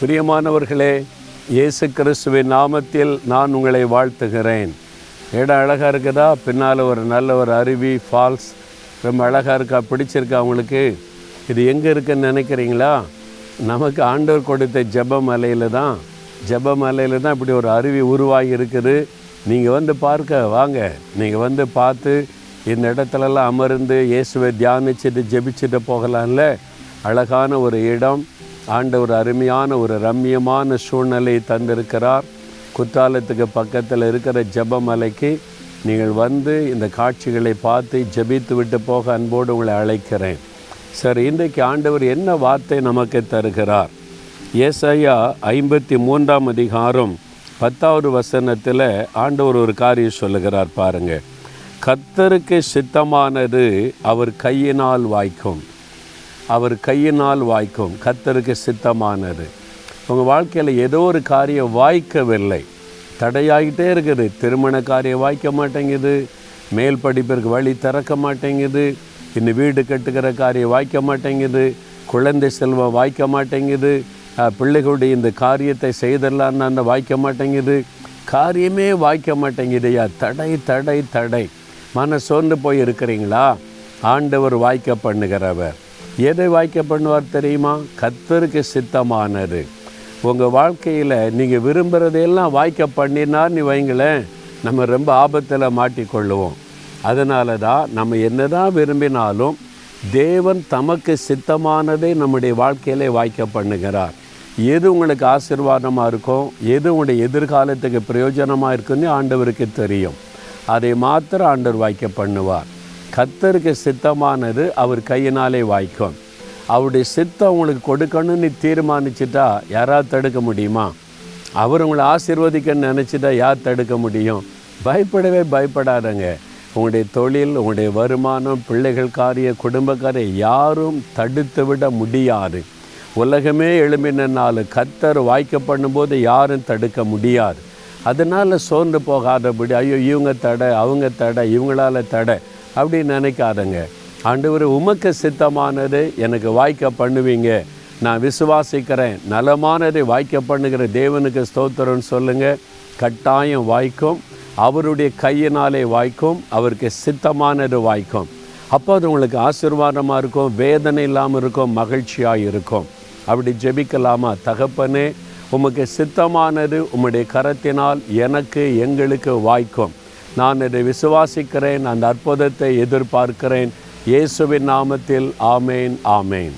பிரியமானவர்களே இயேசு கிறிஸ்துவின் நாமத்தில் நான் உங்களை வாழ்த்துகிறேன். இடம் அழகாக இருக்குதா? பின்னால் ஒரு நல்ல ஒரு அருவி ஃபால்ஸ் ரொம்ப அழகாக இருக்கா? பிடிச்சிருக்கா உங்களுக்கு? இது எங்கே இருக்குன்னு நினைக்கிறீங்களா? நமக்கு ஆண்டவர் கொடுத்த ஜெபமலையில் தான். ஜெபமலையில் தான் இப்படி ஒரு அருவி உருவாகி இருக்குது. நீங்கள் வந்து பார்க்க வாங்க. நீங்கள் வந்து பார்த்து இந்த இடத்துலலாம் அமர்ந்து இயேசுவை தியானிச்சுட்டு ஜெபிச்சுட்டு போகலாம்ல? அழகான ஒரு இடம். ஆண்டவர் அருமையான ஒரு ரம்மியமான சூழ்நிலை தந்திருக்கிறார். குற்றாலத்துக்கு பக்கத்தில் இருக்கிற ஜெபமலைக்கு நீங்கள் வந்து இந்த காட்சிகளை பார்த்து ஜபித்து விட்டு போக அன்போடு உங்களை அழைக்கிறேன். சரி இன்றைக்கு ஆண்டவர் என்ன வார்த்தை நமக்கு தருகிறார்? ஏசையா ஐம்பத்தி மூன்றாம் அதிகாரம் பத்தாவது வசனத்தில் ஆண்டவர் ஒரு காரியம் சொல்லுகிறார் பாருங்கள் கத்தருக்கு சித்தமானது அவர் கையினால் வாய்க்கும். அவர் கையினால் வாய்க்கும். கத்தருக்கு சித்தமானது. உங்கள் வாழ்க்கையில் ஏதோ ஒரு காரியம் வாய்க்கவில்லை. தடையாகிட்டே இருக்குது. திருமண காரியம் வாய்க்க மாட்டேங்குது. மேல் படிப்பிற்கு வழி திறக்க மாட்டேங்குது. இன்னும் வீடு கட்டுக்கிற காரியம் வாய்க்க மாட்டேங்குது. குழந்தை செல்வம் வாய்க்க மாட்டேங்குது. பிள்ளைகளுடைய இந்த காரியத்தை செய்திடலான்னு அந்த வாய்க்க மாட்டேங்குது. காரியமே வாய்க்க மாட்டேங்குதையா தடை தடை தடை. மன சோர்ந்து போய் இருக்கிறீங்களா ஆண்டவர் வாய்க்க பண்ணுகிறவர். எதை வாய்க்க பண்ணுவார் தெரியுமா? கத்தருக்கு சித்தமானது. உங்கள் வாழ்க்கையில் நீங்கள் விரும்புகிறதையெல்லாம் வாய்க்க பண்ணினார் நீ வைங்களேன் நம்ம ரொம்ப ஆபத்தில் மாட்டிக்கொள்ளுவோம். அதனால தான் நம்ம என்னதான் விரும்பினாலும் தேவன் தமக்கு சித்தமானதை நம்முடைய வாழ்க்கையிலே வாய்க்க பண்ணுகிறார் எது உங்களுக்கு ஆசீர்வாதமாக இருக்கும் எது உங்களுடைய எதிர்காலத்துக்கு பிரயோஜனமாக இருக்குன்னு ஆண்டவருக்கு தெரியும். அதை மாத்திரம் ஆண்டவர் வாய்க்க பண்ணுவார் கத்தருக்கு சித்தமானது அவர் கையினாலே வாய்க்கும். அவருடைய சித்தம் உங்களுக்கு கொடுக்கணும்னு தீர்மானிச்சிட்டா யாராவது தடுக்க முடியுமா? அவர் உங்களை ஆசீர்வதிக்கன்னு நினச்சிட்டா யார் தடுக்க முடியும்? பயப்படவே பயப்படாதங்க. உங்களுடைய தொழில் உங்களுடைய வருமானம் பிள்ளைகள் காரிய குடும்பக்காரை யாரும் தடுத்து விட முடியாது. உலகமே எழும்பின நாள் கத்தர் வாய்க்க பண்ணும்போது யாரும் தடுக்க முடியாது. அதனால் சோர்ந்து போகாதபடி ஐயோ இவங்க தடை அவங்க தடை இவங்களால தடை. அப்படின்னு நினைக்காதங்க. ஆண்டவர் உமக்கு சித்தமானது எனக்கு வாய்க்க பண்ணுவீங்க. நான் விசுவாசிக்கிறேன். நலமானதை வாய்க்க பண்ணுகிற தேவனுக்கு ஸ்தோத்திரம்னு சொல்லுங்கள் கட்டாயம் வாய்க்கும். அவருடைய கையினாலே வாய்க்கும். அவருக்கு சித்தமானது வாய்க்கும். அப்போ அது உங்களுக்கு ஆசீர்வாதமாக இருக்கும். வேதனை இல்லாமல் இருக்கும். மகிழ்ச்சியாக இருக்கும். அப்படி ஜெபிக்கலாமா? தகப்பனே உமக்கு சித்தமானது உம்முடைய கரத்தினால் எனக்கு எங்களுக்கு வாய்க்கும். நான் இதை விசுவாசிக்கிறேன் அந்த அற்புதத்தை எதிர்பார்க்கிறேன். இயேசுவின் நாமத்தில் ஆமேன் ஆமேன்.